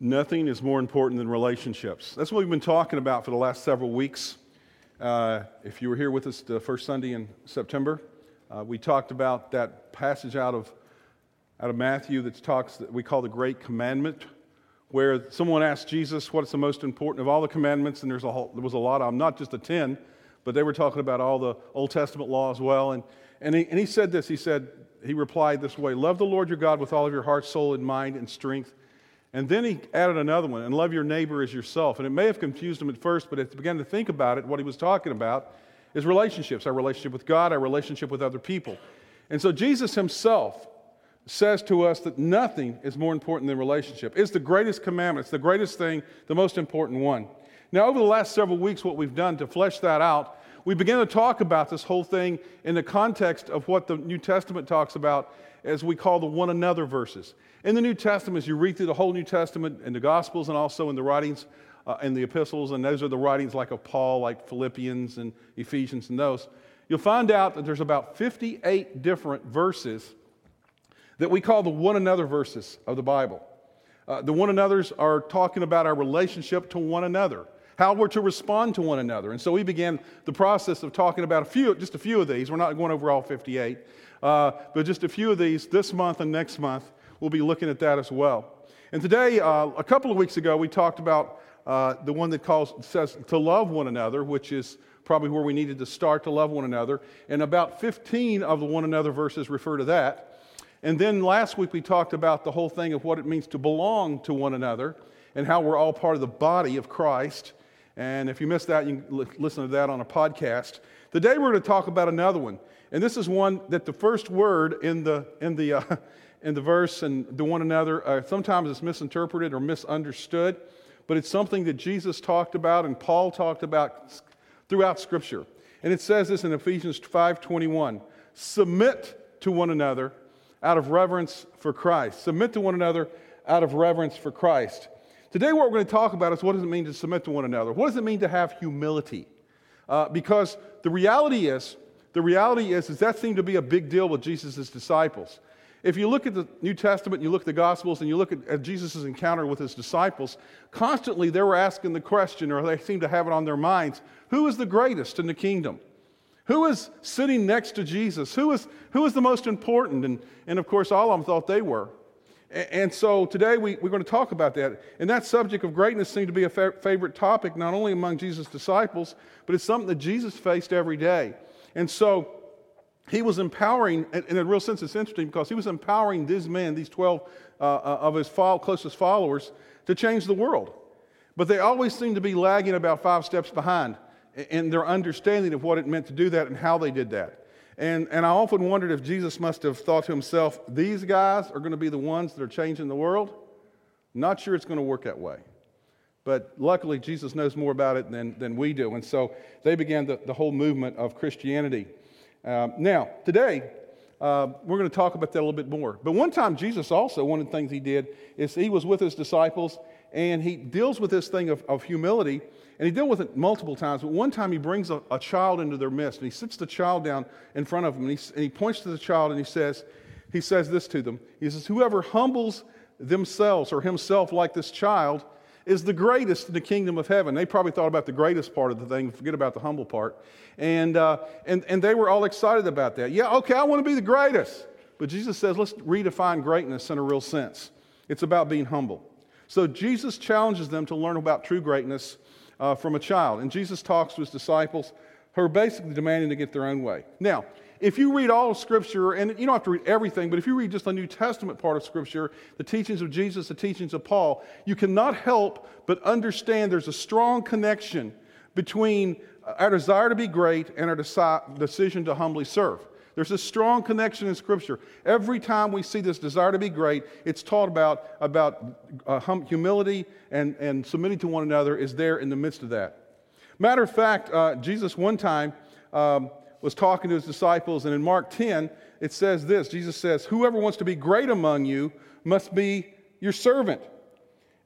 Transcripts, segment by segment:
Nothing is more important than relationships. That's what we've been talking about for the last several weeks. Uh, if you were here with us the first Sunday in September, uh, we talked about that passage out of, out of Matthew that talks that we call the Great Commandment, where someone asked Jesus what's the most important of all the commandments, and there's a whole, there was a lot of them, not just the ten, but they were talking about all the Old Testament law as well. And, and, he, and he said this, he said, he replied this way, love the Lord your God with all of your heart, soul, and mind and strength and then he added another one, and love your neighbor as yourself. And it may have confused him at first, but as he began to think about it, what he was talking about is relationships our relationship with God, our relationship with other people. And so Jesus himself says to us that nothing is more important than relationship. It's the greatest commandment, it's the greatest thing, the most important one. Now, over the last several weeks, what we've done to flesh that out, we began to talk about this whole thing in the context of what the New Testament talks about as we call the one another verses. In the New Testament, as you read through the whole New Testament and the Gospels and also in the writings uh, in the epistles, and those are the writings like of Paul, like Philippians and Ephesians and those, you'll find out that there's about 58 different verses that we call the one another verses of the Bible. Uh, the one another's are talking about our relationship to one another, how we're to respond to one another. And so we began the process of talking about a few, just a few of these. We're not going over all 58, uh, but just a few of these this month and next month we'll be looking at that as well. And today, uh, a couple of weeks ago, we talked about uh, the one that calls, says to love one another, which is probably where we needed to start to love one another. And about 15 of the one another verses refer to that. And then last week, we talked about the whole thing of what it means to belong to one another and how we're all part of the body of Christ. And if you missed that, you can listen to that on a podcast. Today, we're going to talk about another one. And this is one that the first word in the, in the, uh, in the verse and to one another. Uh, sometimes it's misinterpreted or misunderstood, but it's something that Jesus talked about and Paul talked about throughout Scripture. And it says this in Ephesians 5:21: "Submit to one another out of reverence for Christ. Submit to one another out of reverence for Christ." Today, what we're going to talk about is what does it mean to submit to one another? What does it mean to have humility? Uh, because the reality is, the reality is, is that seemed to be a big deal with Jesus' disciples. If you look at the New Testament, you look at the Gospels, and you look at, at Jesus' encounter with his disciples, constantly they were asking the question, or they seemed to have it on their minds who is the greatest in the kingdom? Who is sitting next to Jesus? Who is, who is the most important? And, and of course, all of them thought they were. And, so today we, we're going to talk about that. And that subject of greatness seemed to be a fa- favorite topic, not only among Jesus' disciples, but it's something that Jesus faced every day. And so he was empowering, in a real sense, it's interesting because he was empowering these men, these 12 uh, uh, of his closest followers, to change the world. But they always seemed to be lagging about five steps behind in their understanding of what it meant to do that and how they did that. And, and I often wondered if Jesus must have thought to himself, these guys are going to be the ones that are changing the world. Not sure it's going to work that way. But luckily, Jesus knows more about it than, than we do. And so they began the, the whole movement of Christianity. Um, now, today, uh, we're going to talk about that a little bit more. But one time, Jesus also, one of the things he did is he was with his disciples and he deals with this thing of, of humility. And he dealt with it multiple times. But one time, he brings a, a, child into their midst and he sits the child down in front of him, and he, and he points to the child and he says, he says this to them. He says, Whoever humbles themselves or himself like this child is the greatest in the kingdom of heaven. They probably thought about the greatest part of the thing, forget about the humble part. And, uh, and, and they were all excited about that. Yeah, okay, I want to be the greatest. But Jesus says, let's redefine greatness in a real sense. It's about being humble. So Jesus challenges them to learn about true greatness uh, from a child. And Jesus talks to his disciples who are basically demanding to get their own way. Now, if you read all of Scripture, and you don't have to read everything, but if you read just the New Testament part of Scripture, the teachings of Jesus, the teachings of Paul, you cannot help but understand there's a strong connection between our desire to be great and our deci- decision to humbly serve. There's a strong connection in Scripture. Every time we see this desire to be great, it's taught about, about uh, hum- humility and, and submitting to one another is there in the midst of that. Matter of fact, uh, Jesus one time um, was talking to his disciples, and in Mark 10, it says this Jesus says, Whoever wants to be great among you must be your servant.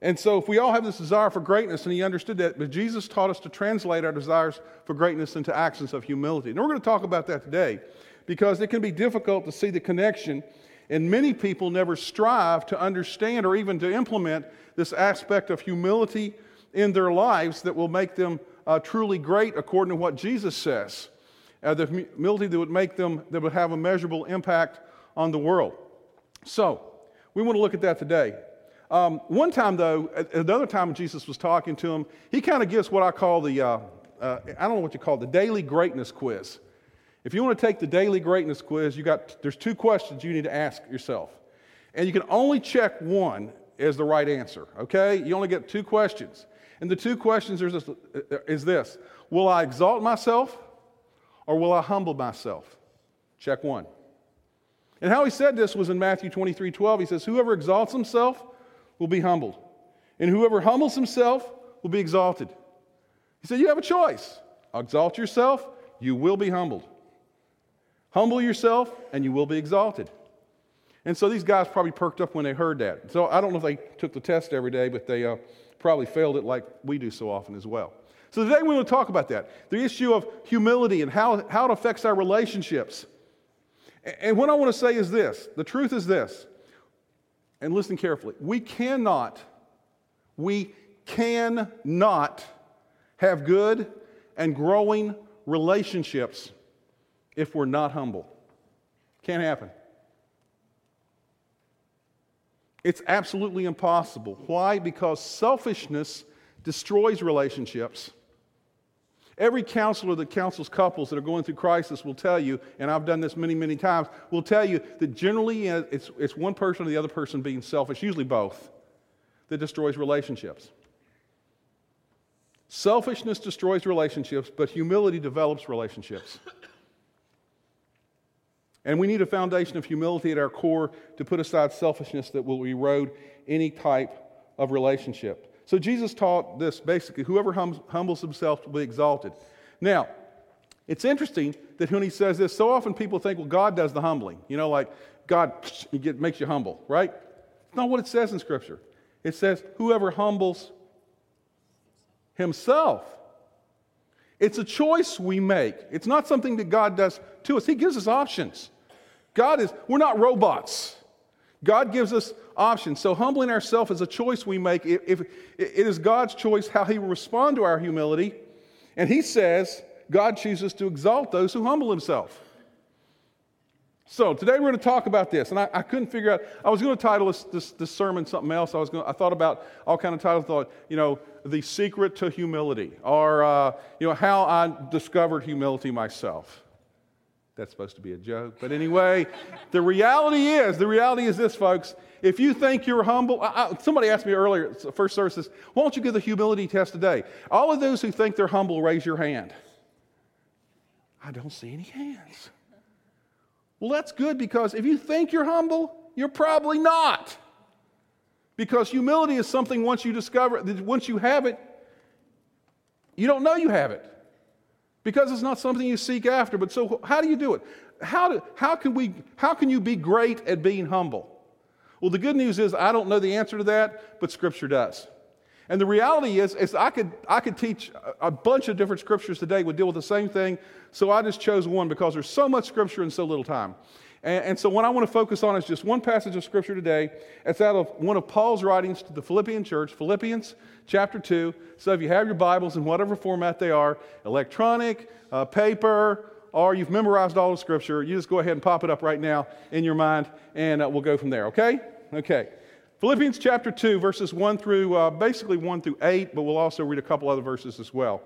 And so, if we all have this desire for greatness, and he understood that, but Jesus taught us to translate our desires for greatness into actions of humility. And we're going to talk about that today because it can be difficult to see the connection And many people never strive to understand or even to implement this aspect of humility in their lives that will make them uh, truly great according to what Jesus says. Uh, the humility that would make them, that would have a measurable impact on the world. So, we want to look at that today. Um, one time, though, another time Jesus was talking to him, he kind of gives what I call the, uh, uh, I don't know what you call it, the daily greatness quiz. If you want to take the daily greatness quiz, you got, there's two questions you need to ask yourself. And you can only check one as the right answer, okay? You only get two questions. And the two questions is this, uh, is this Will I exalt myself or will I humble myself? Check one. And how he said this was in Matthew 23 12. He says, Whoever exalts himself will be humbled, and whoever humbles himself will be exalted. He said, You have a choice. Exalt yourself, you will be humbled. Humble yourself, and you will be exalted. And so these guys probably perked up when they heard that. So I don't know if they took the test every day, but they uh, probably failed it like we do so often as well. So today we want to talk about that the issue of humility and how, how it affects our relationships. And what I want to say is this the truth is this, and listen carefully. We cannot, we cannot have good and growing relationships if we're not humble. Can't happen. It's absolutely impossible. Why? Because selfishness destroys relationships. Every counselor that counsels couples that are going through crisis will tell you, and I've done this many, many times, will tell you that generally uh, it's, it's one person or the other person being selfish, usually both, that destroys relationships. Selfishness destroys relationships, but humility develops relationships. And we need a foundation of humility at our core to put aside selfishness that will erode any type of relationship. So Jesus taught this basically whoever hum- humbles himself will be exalted. Now, it's interesting that when he says this, so often people think, well, God does the humbling. You know, like God get, makes you humble, right? It's not what it says in Scripture. It says, whoever humbles himself. It's a choice we make. It's not something that God does to us. He gives us options. God is, we're not robots. God gives us options. So humbling ourselves is a choice we make. If, if, it is God's choice how He will respond to our humility. And He says God chooses to exalt those who humble Himself. So today we're going to talk about this, and I, I couldn't figure out. I was going to title this, this, this, sermon something else. I was going. I thought about all kind of titles. Thought you know, the secret to humility, or uh, you know, how I discovered humility myself. That's supposed to be a joke. But anyway, the reality is, the reality is this, folks. If you think you're humble, I, I, somebody asked me earlier, first services, why don't you give the humility test today? All of those who think they're humble, raise your hand. I don't see any hands. Well, that's good because if you think you're humble, you're probably not. Because humility is something once you discover, once you have it, you don't know you have it because it's not something you seek after. But so, how do you do it? How, do, how, can we, how can you be great at being humble? Well, the good news is I don't know the answer to that, but Scripture does. And the reality is, is I, could, I could teach a bunch of different scriptures today would deal with the same thing. So I just chose one because there's so much scripture in so little time. And, and, so what I want to focus on is just one passage of scripture today. It's out of one of Paul's writings to the Philippian church, Philippians chapter 2. So if you have your Bibles in whatever format they are, electronic, uh, paper, or you've memorized all of scripture, you just go ahead and pop it up right now in your mind and uh, we'll go from there, okay? Okay. Philippians chapter 2, verses 1 through uh, basically 1 through 8, but we'll also read a couple other verses as well.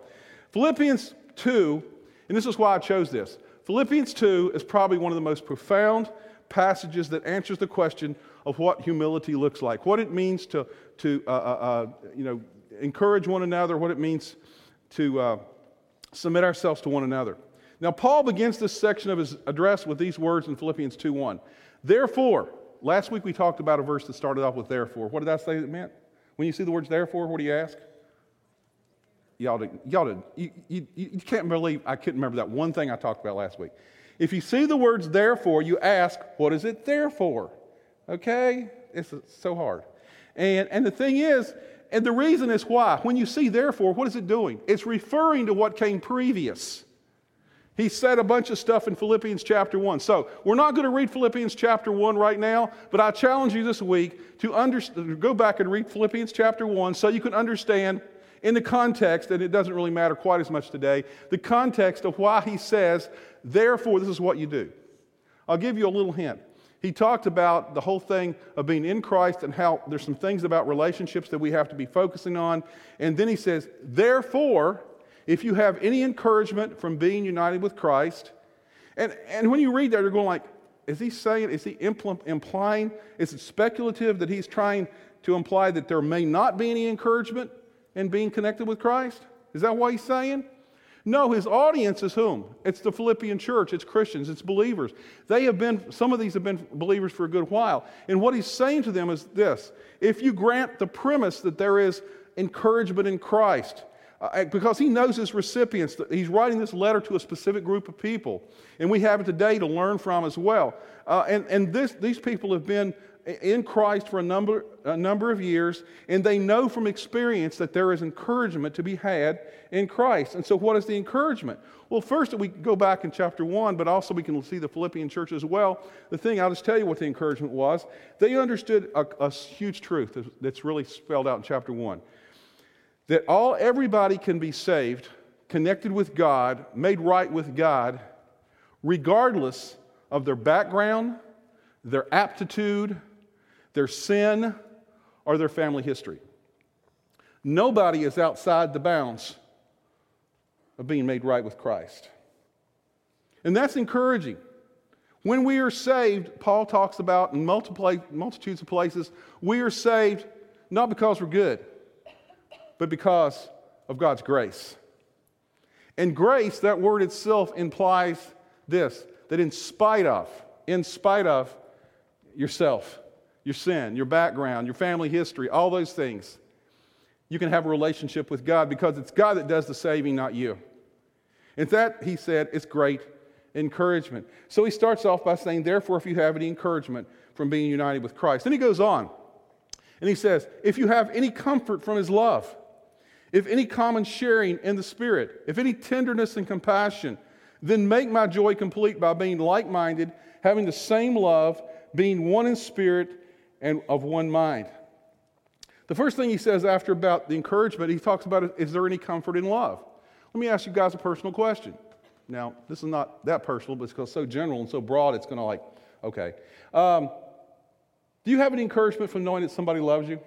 Philippians 2, and this is why I chose this. Philippians 2 is probably one of the most profound passages that answers the question of what humility looks like, what it means to, to uh, uh, uh you know, encourage one another, what it means to uh, submit ourselves to one another. Now, Paul begins this section of his address with these words in Philippians 2 1. Therefore, Last week we talked about a verse that started off with therefore. What did I say it meant? When you see the words therefore, what do you ask? Y'all, y'all you, you, you can't believe I couldn't remember that one thing I talked about last week. If you see the words therefore, you ask, what is it there for? Okay? It's so hard. And, and the thing is, and the reason is why. When you see therefore, what is it doing? It's referring to what came previous. He said a bunch of stuff in Philippians chapter 1. So, we're not going to read Philippians chapter 1 right now, but I challenge you this week to under, go back and read Philippians chapter 1 so you can understand in the context, and it doesn't really matter quite as much today, the context of why he says, therefore, this is what you do. I'll give you a little hint. He talked about the whole thing of being in Christ and how there's some things about relationships that we have to be focusing on. And then he says, therefore, if you have any encouragement from being united with Christ, and, and when you read that, you're going like, is he saying, is he impl- implying, is it speculative that he's trying to imply that there may not be any encouragement in being connected with Christ? Is that what he's saying? No, his audience is whom? It's the Philippian church, it's Christians, it's believers. They have been, some of these have been believers for a good while. And what he's saying to them is this if you grant the premise that there is encouragement in Christ, uh, because he knows his recipients. He's writing this letter to a specific group of people, and we have it today to learn from as well. Uh, and and this, these people have been in Christ for a number, a number of years, and they know from experience that there is encouragement to be had in Christ. And so, what is the encouragement? Well, first, we go back in chapter 1, but also we can see the Philippian church as well. The thing, I'll just tell you what the encouragement was. They understood a, a huge truth that's really spelled out in chapter 1 that all everybody can be saved, connected with God, made right with God, regardless of their background, their aptitude, their sin, or their family history. Nobody is outside the bounds of being made right with Christ. And that's encouraging. When we are saved, Paul talks about in multitudes of places, we are saved not because we're good but because of God's grace. And grace, that word itself implies this that in spite of, in spite of yourself, your sin, your background, your family history, all those things, you can have a relationship with God because it's God that does the saving, not you. And that, he said, is great encouragement. So he starts off by saying, Therefore, if you have any encouragement from being united with Christ. Then he goes on and he says, If you have any comfort from his love, if any common sharing in the Spirit, if any tenderness and compassion, then make my joy complete by being like minded, having the same love, being one in spirit and of one mind. The first thing he says after about the encouragement, he talks about is there any comfort in love? Let me ask you guys a personal question. Now, this is not that personal, but it's so general and so broad, it's going to like, okay. Um, do you have any encouragement from knowing that somebody loves you?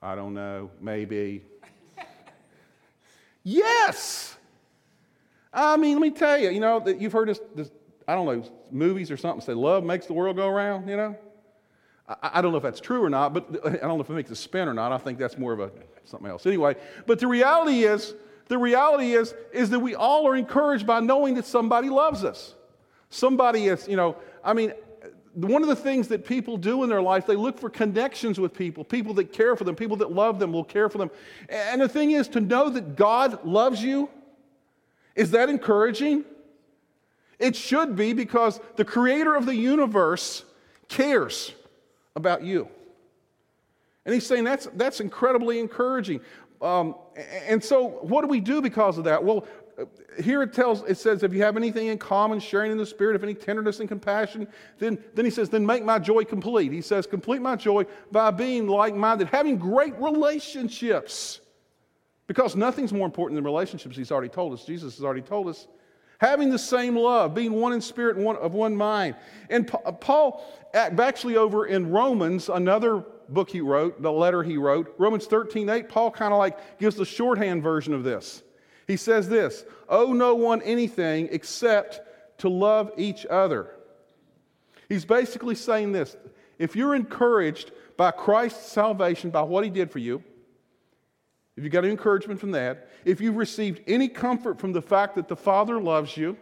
I don't know, maybe. yes! I mean, let me tell you, you know, that you've heard this, this, I don't know, movies or something say love makes the world go around, you know? I, I, don't know if that's true or not, but I don't know if it makes a spin or not. I think that's more of a something else. Anyway, but the reality is, the reality is, is that we all are encouraged by knowing that somebody loves us. Somebody is, you know, I mean, one of the things that people do in their life, they look for connections with people, people that care for them, people that love them will care for them. And the thing is, to know that God loves you, is that encouraging? It should be because the creator of the universe cares about you. And he's saying that's, that's incredibly encouraging. Um, and so, what do we do because of that? Well, here it tells, it says, if you have anything in common, sharing in the Spirit, if any tenderness and compassion, then, then he says, then make my joy complete. He says, complete my joy by being like minded, having great relationships. Because nothing's more important than relationships, he's already told us. Jesus has already told us. Having the same love, being one in spirit and one of one mind. And uh, Paul, actually, over in Romans, another book he wrote, the letter he wrote, Romans 13 8, Paul kind of like gives the shorthand version of this. He says this Owe no one anything except to love each other. He's basically saying this if you're encouraged by Christ's salvation, by what he did for you, if you got any encouragement from that, if you've received any comfort from the fact that the Father loves you,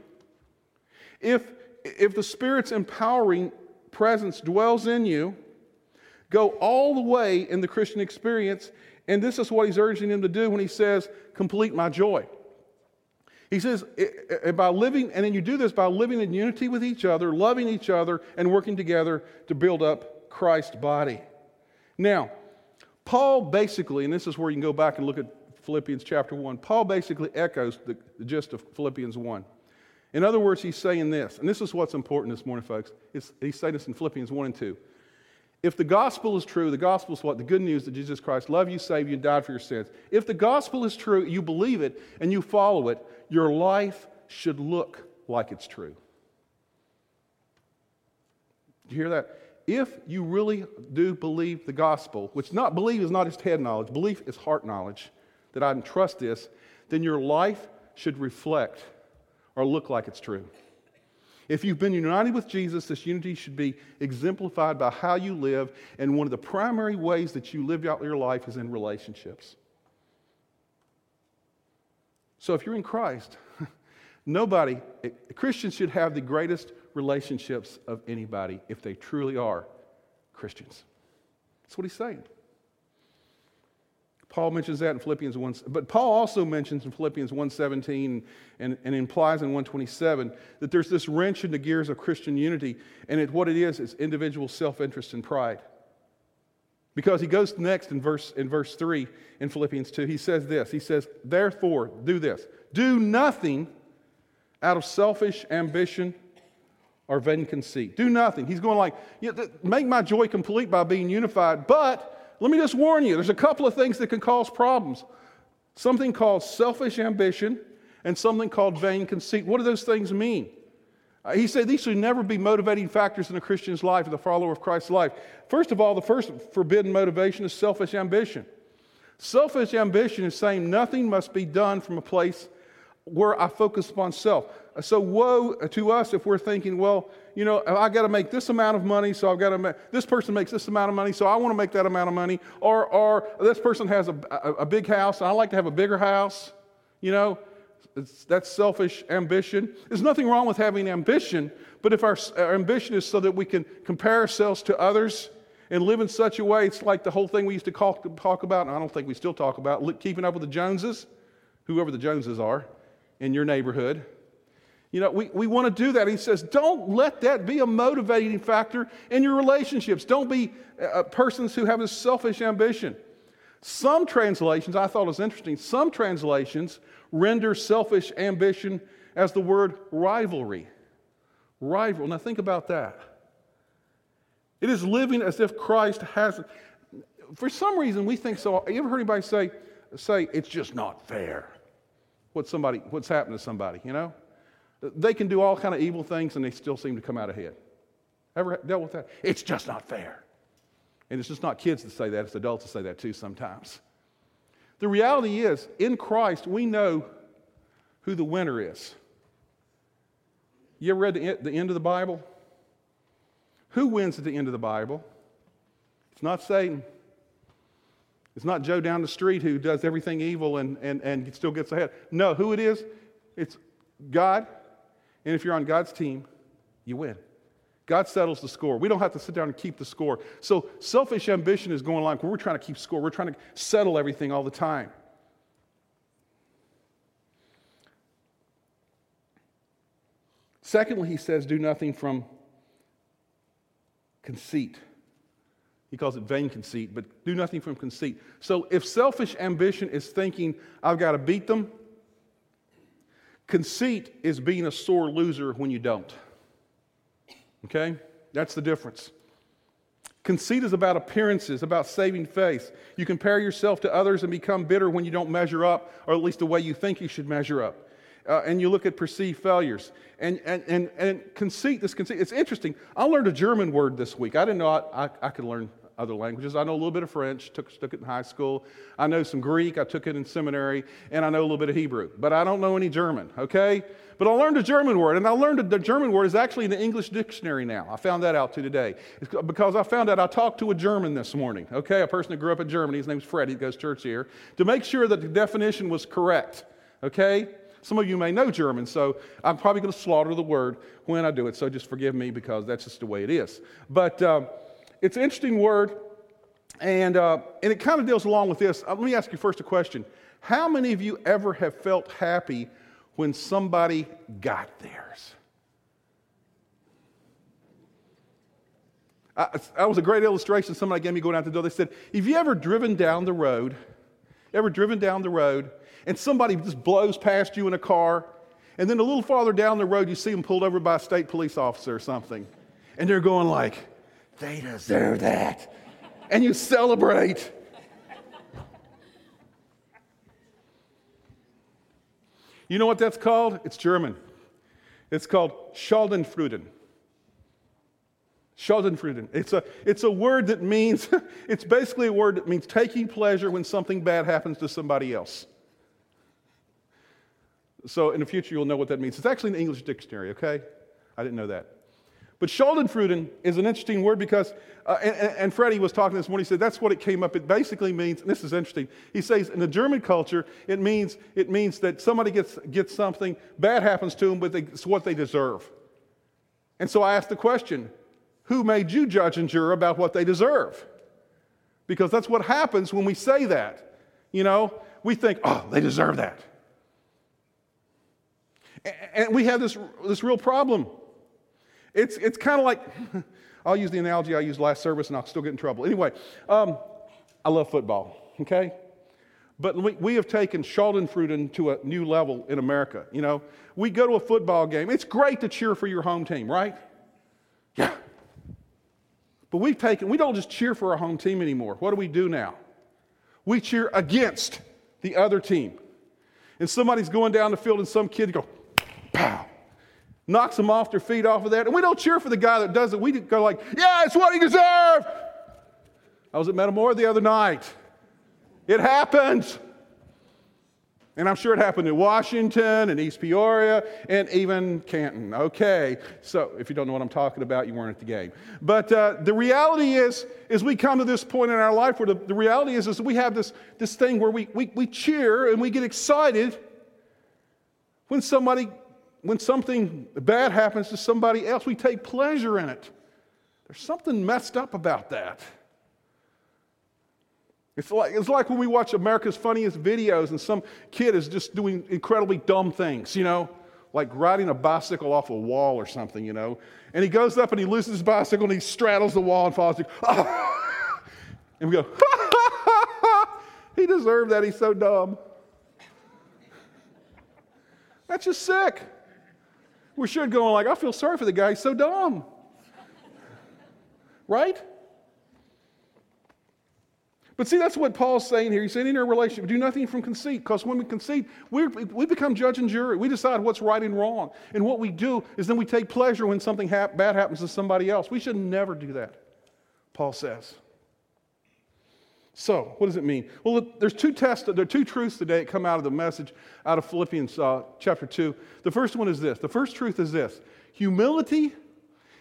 if, if the Spirit's empowering presence dwells in you, go all the way in the Christian experience and this is what he's urging them to do when he says, complete my joy. He says, by living, and then you do this by living in unity with each other, loving each other, and working together to build up Christ's body. Now, Paul basically, and this is where you can go back and look at Philippians chapter 1. Paul basically echoes the, the gist of Philippians 1. In other words, he's saying this, and this is what's important this morning, folks. It's, he's saying this in Philippians 1 and 2. If the gospel is true, the gospel is what? The good news that Jesus Christ loved you, saved you, and died for your sins. If the gospel is true, you believe it, and you follow it, your life should look like it's true. Do you hear that? If you really do believe the gospel, which not believe is not just head knowledge, belief is heart knowledge, that I trust this, then your life should reflect or look like it's true. If you've been united with Jesus, this unity should be exemplified by how you live, and one of the primary ways that you live out your life is in relationships. So if you're in Christ, nobody, Christians should have the greatest relationships of anybody if they truly are Christians. That's what he's saying. Paul mentions that in Philippians 1, but Paul also mentions in Philippians 1.17 and, and implies in 127 that there's this wrench in the gears of Christian unity, and it, what it is is individual self-interest and pride. Because he goes next in verse, in verse 3 in Philippians 2, he says this. He says, Therefore, do this. Do nothing out of selfish ambition or vain conceit. Do nothing. He's going like, make my joy complete by being unified, but let me just warn you there's a couple of things that can cause problems something called selfish ambition and something called vain conceit. What do those things mean? Uh, he said these should never be motivating factors in a Christian's life, in the follower of Christ's life. First of all, the first forbidden motivation is selfish ambition. Selfish ambition is saying nothing must be done from a place where I focus upon self. So, woe to us if we're thinking, well, you know, I got to make this amount of money, so I've got to make, this person makes this amount of money, so I want to make that amount of money. Or, or this person has a, a, a big house, and I like to have a bigger house. You know, it's, that's selfish ambition. There's nothing wrong with having ambition, but if our, our ambition is so that we can compare ourselves to others and live in such a way, it's like the whole thing we used to talk, talk about, and I don't think we still talk about, keeping up with the Joneses, whoever the Joneses are in your neighborhood. You know, we, we want to do that. He says, don't let that be a motivating factor in your relationships. Don't be uh, uh, persons who have a selfish ambition. Some translations, I thought was interesting, some translations render selfish ambition as the word rivalry. Rival. Now think about that. It is living as if Christ has. For some reason, we think so. You ever heard anybody say, say it's just not fair? What somebody, what's happened to somebody, you know? They can do all kind of evil things and they still seem to come out ahead. Ever dealt with that? It's just not fair. And it's just not kids that say that, it's adults that say that too sometimes. The reality is, in Christ, we know who the winner is. You ever read the, the end of the Bible? Who wins at the end of the Bible? It's not Satan. It's not Joe down the street who does everything evil and, and, and still gets ahead. No, who it is? It's God and if you're on God's team, you win. God settles the score. We don't have to sit down and keep the score. So selfish ambition is going like we're trying to keep score. We're trying to settle everything all the time. Secondly, he says, do nothing from conceit. He calls it vain conceit, but do nothing from conceit. So if selfish ambition is thinking, I've got to beat them, Conceit is being a sore loser when you don't. Okay? That's the difference. Conceit is about appearances, about saving face. You compare yourself to others and become bitter when you don't measure up, or at least the way you think you should measure up. Uh, and you look at perceived failures. And, and, and, and conceit, this conceit, it's interesting. I learned a German word this week. I didn't know I, I, I could learn other languages. I know a little bit of French, took, took it in high school. I know some Greek, I took it in seminary, and I know a little bit of Hebrew. But I don't know any German, okay? But I learned a German word, and I learned the German word is actually in the English dictionary now. I found that out today. It's because I found out I talked to a German this morning, okay? A person that grew up in Germany. His name's Fred. He goes church here. To make sure that the definition was correct, okay? Some of you may know German, so I'm probably going to slaughter the word when I do it. So just forgive me because that's just the way it is. But. Um, it's an interesting word, and, uh, and it kind of deals along with this. Uh, let me ask you first a question. How many of you ever have felt happy when somebody got theirs? that was a great illustration somebody gave me going out the door. They said, Have you ever driven down the road Ever driven down the road and somebody just blows past you in a car, and then a little farther down the road you see them pulled over by a state police officer or something, and they're going like, they deserve that. And you celebrate. You know what that's called? It's German. It's called Schadenfreude. Schadenfreude. It's a, it's a word that means, it's basically a word that means taking pleasure when something bad happens to somebody else. So in the future, you'll know what that means. It's actually in the English dictionary, okay? I didn't know that. But Schadenfreude is an interesting word because, uh, and, and, Freddie was talking this morning, he said that's what it came up. It basically means, and this is interesting, he says in the German culture, it means, it means that somebody gets, gets something, bad happens to them, but they, it's what they deserve. And so I asked the question, who made you judge and juror about what they deserve? Because that's what happens when we say that. You know, we think, oh, they deserve that. And we have this, this real problem. It's, it's kind of like, I'll use the analogy I used last service and I'll still get in trouble. Anyway, um, I love football, okay? But we, we have taken Schadenfreude to a new level in America. You know, we go to a football game. It's great to cheer for your home team, right? Yeah. But we've taken, we don't just cheer for our home team anymore. What do we do now? We cheer against the other team. And somebody's going down the field and some kid go, pow, knocks them off their feet off of that. And we don't cheer for the guy that does it. We go like, yeah, it's what he deserved. I was at Metamora the other night. It happens. And I'm sure it happened in Washington and East Peoria and even Canton. Okay, so if you don't know what I'm talking about, you weren't at the game. But uh, the reality is, is we come to this point in our life where the, the reality is, is we have this, this thing where we, we, we cheer and we get excited when somebody, when something bad happens to somebody else. We take pleasure in it. There's something messed up about that. It's like, it's like when we watch America's Funniest Videos and some kid is just doing incredibly dumb things, you know, like riding a bicycle off a wall or something, you know. And he goes up and he loses his bicycle and he straddles the wall and falls. Oh. And we go, he deserved that. He's so dumb. That's just sick. We should go on like, I feel sorry for the guy. He's so dumb. Right? But see, that's what Paul's saying here. He's saying in our relationship, do nothing from conceit, because when we conceit, we we become judge and jury. We decide what's right and wrong. And what we do is then we take pleasure when something bad happens to somebody else. We should never do that, Paul says. So, what does it mean? Well, there's two tests, there are two truths today that come out of the message out of Philippians uh, chapter 2. The first one is this the first truth is this humility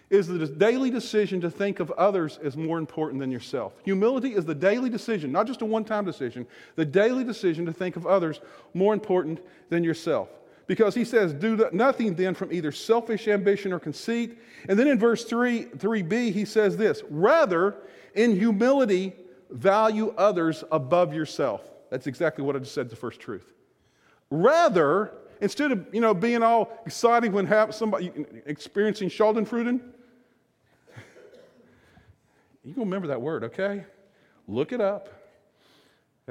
is the daily decision to think of others as more important than yourself. Humility is the daily decision, not just a one time decision, the daily decision to think of others more important than yourself. Because he says, Do nothing then from either selfish ambition or conceit. And then in verse 3, 3b, he says this rather, in humility, value others above yourself. That's exactly what I just said, the first truth. Rather, instead of you know being all excited when somebody experiencing Schadenfreude, you can remember that word, okay? Look it up.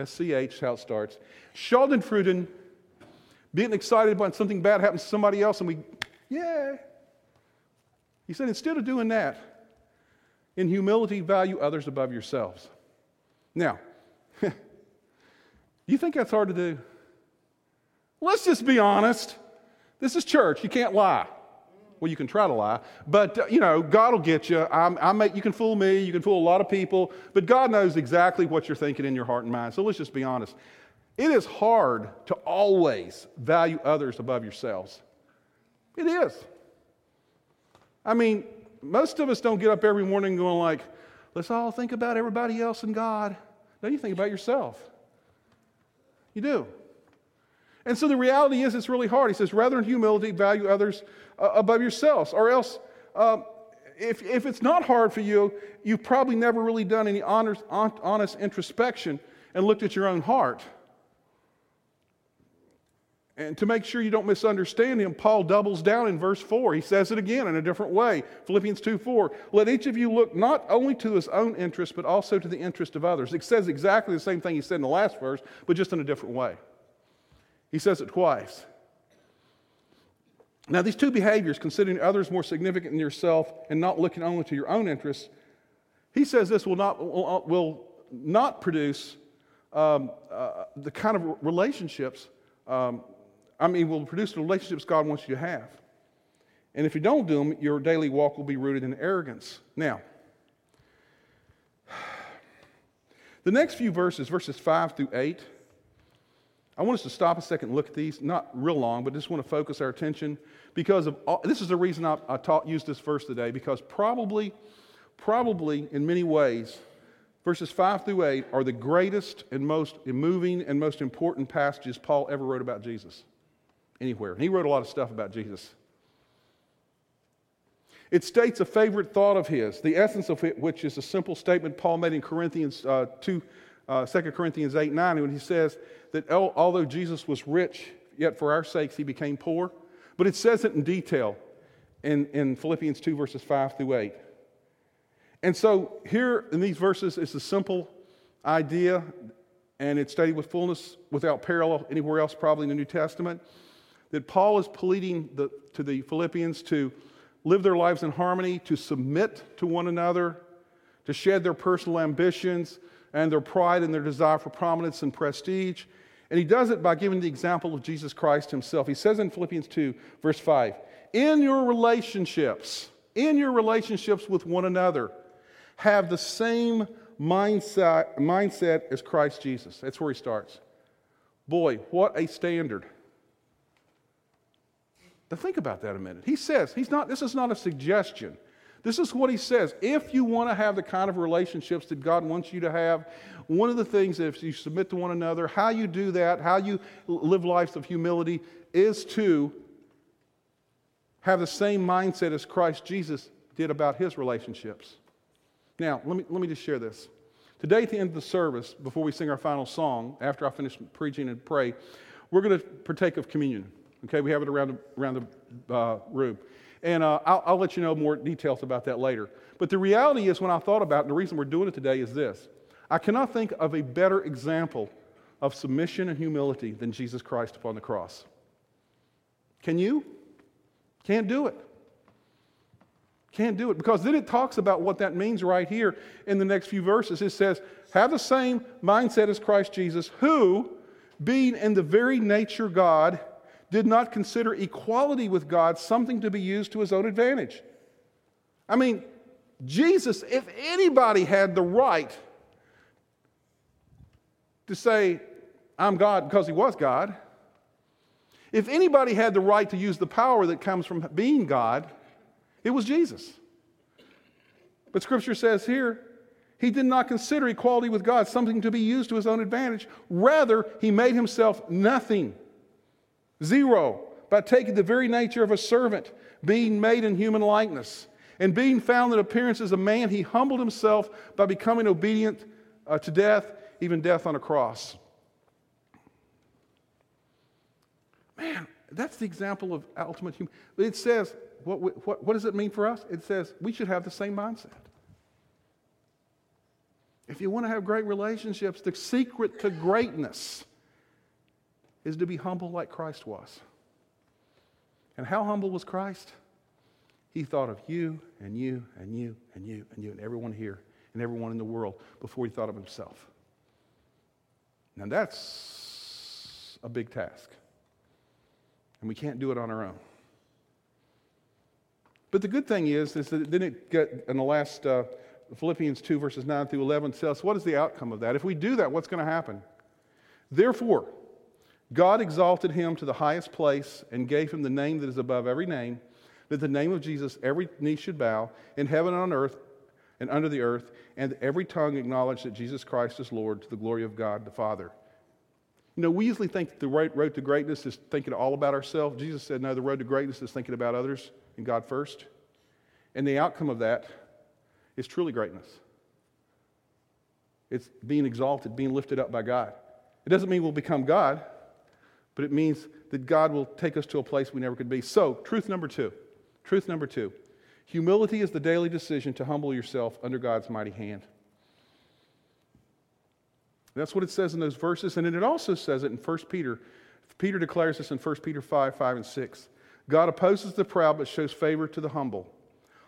SCH, how it starts. Schadenfreude, being excited when something bad happens to somebody else, and we, yeah. He said, instead of doing that, in humility, value others above yourselves. Now, you think that's hard to do? Let's just be honest. This is church. You can't lie. Well, you can try to lie, but uh, you know, God will get you. I'm, I make, you can fool me, you can fool a lot of people, but God knows exactly what you're thinking in your heart and mind. So let's just be honest. It is hard to always value others above yourselves. It is. I mean, most of us don't get up every morning going like, let's all think about everybody else and God. No, you think about yourself. You do. And so the reality is, it's really hard. He says, rather in humility, value others uh, above yourselves. Or else, um, if, if it's not hard for you, you've probably never really done any honest, honest introspection and looked at your own heart. And to make sure you don't misunderstand him, Paul doubles down in verse 4. He says it again in a different way. Philippians 2 4. Let each of you look not only to his own interest, but also to the interest of others. It says exactly the same thing he said in the last verse, but just in a different way. He says it twice. Now, these two behaviors, considering others more significant than yourself and not looking only to your own interests, he says this will not, will, will not produce um, uh, the kind of relationships um, I mean, will produce the relationships God wants you to have. And if you don't do them, your daily walk will be rooted in arrogance. Now, the next few verses, verses 5 through 8, I want us to stop a second and look at these. Not real long, but just want to focus our attention because of all, this is the reason I, I taught, used this verse today, because probably, probably in many ways, verses 5 through 8 are the greatest and most moving and most important passages Paul ever wrote about Jesus anywhere. And he wrote a lot of stuff about Jesus. It states a favorite thought of his, the essence of which is a simple statement Paul made in Corinthians uh, 2, uh, 2 Corinthians 8 9, when he says that although Jesus was rich, yet for our sakes he became poor. But it says it in detail in, in Philippians 2, verses 5 through 8. And so here in these verses, it's a simple idea, and it's stated with fullness without parallel anywhere else, probably in the New Testament that Paul is pleading the, to the Philippians to live their lives in harmony, to submit to one another, to shed their personal ambitions and their pride and their desire for prominence and prestige. And he does it by giving the example of Jesus Christ himself. He says in Philippians 2, verse 5, in your relationships, in your relationships with one another, have the same mindset, mindset as Christ Jesus. That's where he starts. Boy, what a standard. Now think about that a minute. He says, he's not, this is not a suggestion. This is what he says. If you want to have the kind of relationships that God wants you to have, one of the things that if you submit to one another, how you do that, how you live lives of humility, is to have the same mindset as Christ Jesus did about his relationships. Now, let me, let me just share this. Today, at the end of the service, before we sing our final song, after I finish preaching and pray, we're going to partake of communion. Okay, we have it around the, around the uh, room. And uh, I'll, I'll, let you know more details about that later. But the reality is, when I thought about it, and the reason we're doing it today is this I cannot think of a better example of submission and humility than Jesus Christ upon the cross. Can you? Can't do it. Can't do it. Because then it talks about what that means right here in the next few verses. It says, Have the same mindset as Christ Jesus, who, being in the very nature God, did not consider equality with God something to be used to his own advantage. I mean, Jesus, if anybody had the right to say, I'm God because he was God, if anybody had the right to use the power that comes from being God, it was Jesus. But scripture says here, he did not consider equality with God something to be used to his own advantage. Rather, he made himself nothing Zero, by taking the very nature of a servant, being made in human likeness. And being found in appearance as a man, he humbled himself by becoming obedient uh, to death, even death on a cross. Man, that's the example of ultimate human. It says, what, what, what does it mean for us? It says we should have the same mindset. If you want to have great relationships, the secret to greatness is to be humble like Christ was. And how humble was Christ? He thought of you and you and you and you and you and everyone here and everyone in the world before he thought of himself. Now that's a big task. And we can't do it on our own. But the good thing is, is that then it get in the last uh, Philippians 2, verses 9 through 11 says, what is the outcome of that? If we do that, what's going to happen? Therefore, God exalted him to the highest place and gave him the name that is above every name, that the name of Jesus every knee should bow in heaven and on earth and under the earth, and every tongue acknowledge that Jesus Christ is Lord to the glory of God the Father. You know, we usually think the road to greatness is thinking all about ourselves. Jesus said, no, the road to greatness is thinking about others and God first. And the outcome of that is truly greatness. It's being exalted, being lifted up by God. It doesn't mean we'll become God, but it means that God will take us to a place we never could be. So, truth number two. Truth number two. Humility is the daily decision to humble yourself under God's mighty hand. That's what it says in those verses. And then it also says it in 1 Peter. Peter declares this in 1 Peter 5 5 and 6. God opposes the proud but shows favor to the humble.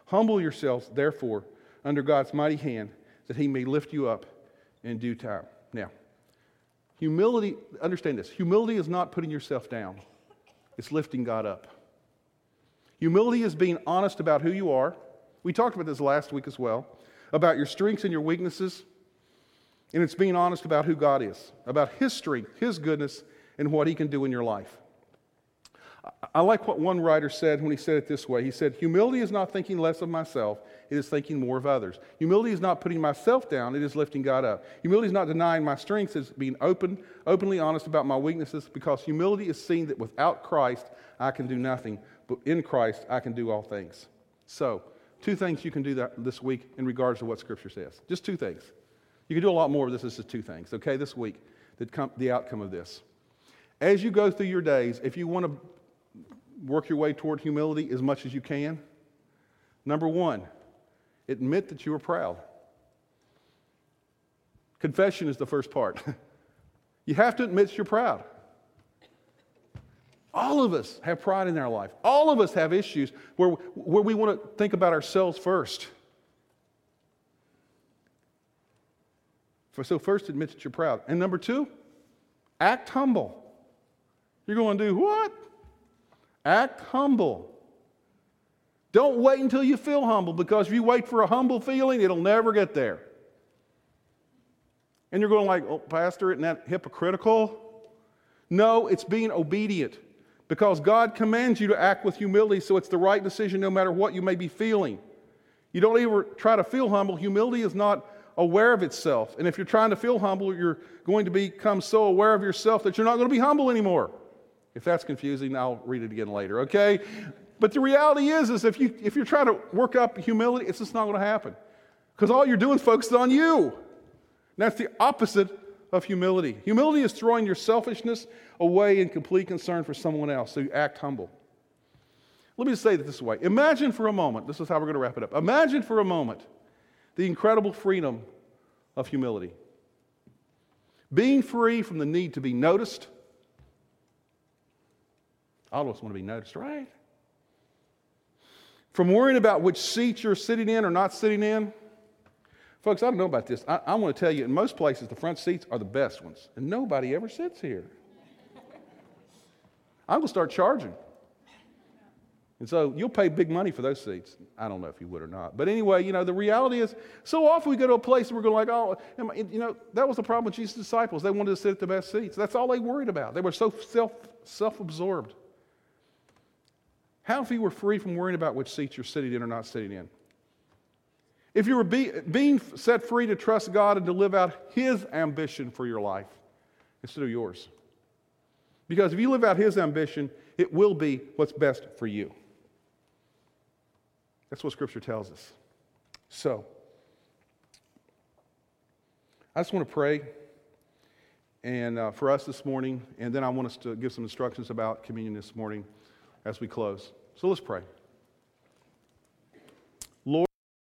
Humble yourselves, therefore, under God's mighty hand, that he may lift you up in due time. Now, humility, understand this humility is not putting yourself down, it's lifting God up. Humility is being honest about who you are. We talked about this last week as well, about your strengths and your weaknesses. And it's being honest about who God is, about His strength, His goodness, and what He can do in your life. I like what one writer said when he said it this way. He said, Humility is not thinking less of myself, it is thinking more of others. Humility is not putting myself down, it is lifting God up. Humility is not denying my strengths, it's being open, openly honest about my weaknesses, because humility is seeing that without Christ, I can do nothing, but in Christ, I can do all things. So, two things you can do that this week in regards to what Scripture says. Just two things. You can do a lot more of this. Is two things, okay, this week, that come, the outcome of this. As you go through your days, if you want to work your way toward humility as much as you can, number one, admit that you are proud. Confession is the first part. you have to admit you're proud. All of us have pride in our life. All of us have issues where, where we want to think about ourselves first. So, first, admit that you're proud. And number two, act humble. You're going to do what? Act humble. Don't wait until you feel humble because if you wait for a humble feeling, it'll never get there. And you're going like, oh, Pastor, isn't that hypocritical? No, it's being obedient because God commands you to act with humility, so it's the right decision no matter what you may be feeling. You don't ever try to feel humble. Humility is not aware of itself. And if you're trying to feel humble, you're going to become so aware of yourself that you're not going to be humble anymore. If that's confusing, I'll read it again later, okay? But the reality is, is if, you, if you're trying to work up humility, it's just not going to happen. Because all you're doing is focused on you. And that's the opposite of humility. Humility is throwing your selfishness away in complete concern for someone else, so you act humble. Let me just say it this way. Imagine for a moment, this is how we're going to wrap it up. Imagine for a moment the incredible freedom of humility. Being free from the need to be noticed. All of us want to be noticed, right? From worrying about which seat you're sitting in or not sitting in. Folks, I don't know about this. I, I want to tell you, in most places, the front seats are the best ones, and nobody ever sits here. I'm going to start charging. And so you'll pay big money for those seats. I don't know if you would or not. But anyway, you know, the reality is so often we go to a place and we're going like, oh, you know, that was the problem with Jesus' disciples. They wanted to sit at the best seats. That's all they worried about. They were so self, self-absorbed. How if you were free from worrying about which seats you're sitting in or not sitting in? If you were be, being set free to trust God and to live out His ambition for your life instead of yours. Because if you live out His ambition, it will be what's best for you. That's what Scripture tells us. So, I just want to pray and uh, for us this morning, and then I want us to give some instructions about communion this morning as we close. So let's pray.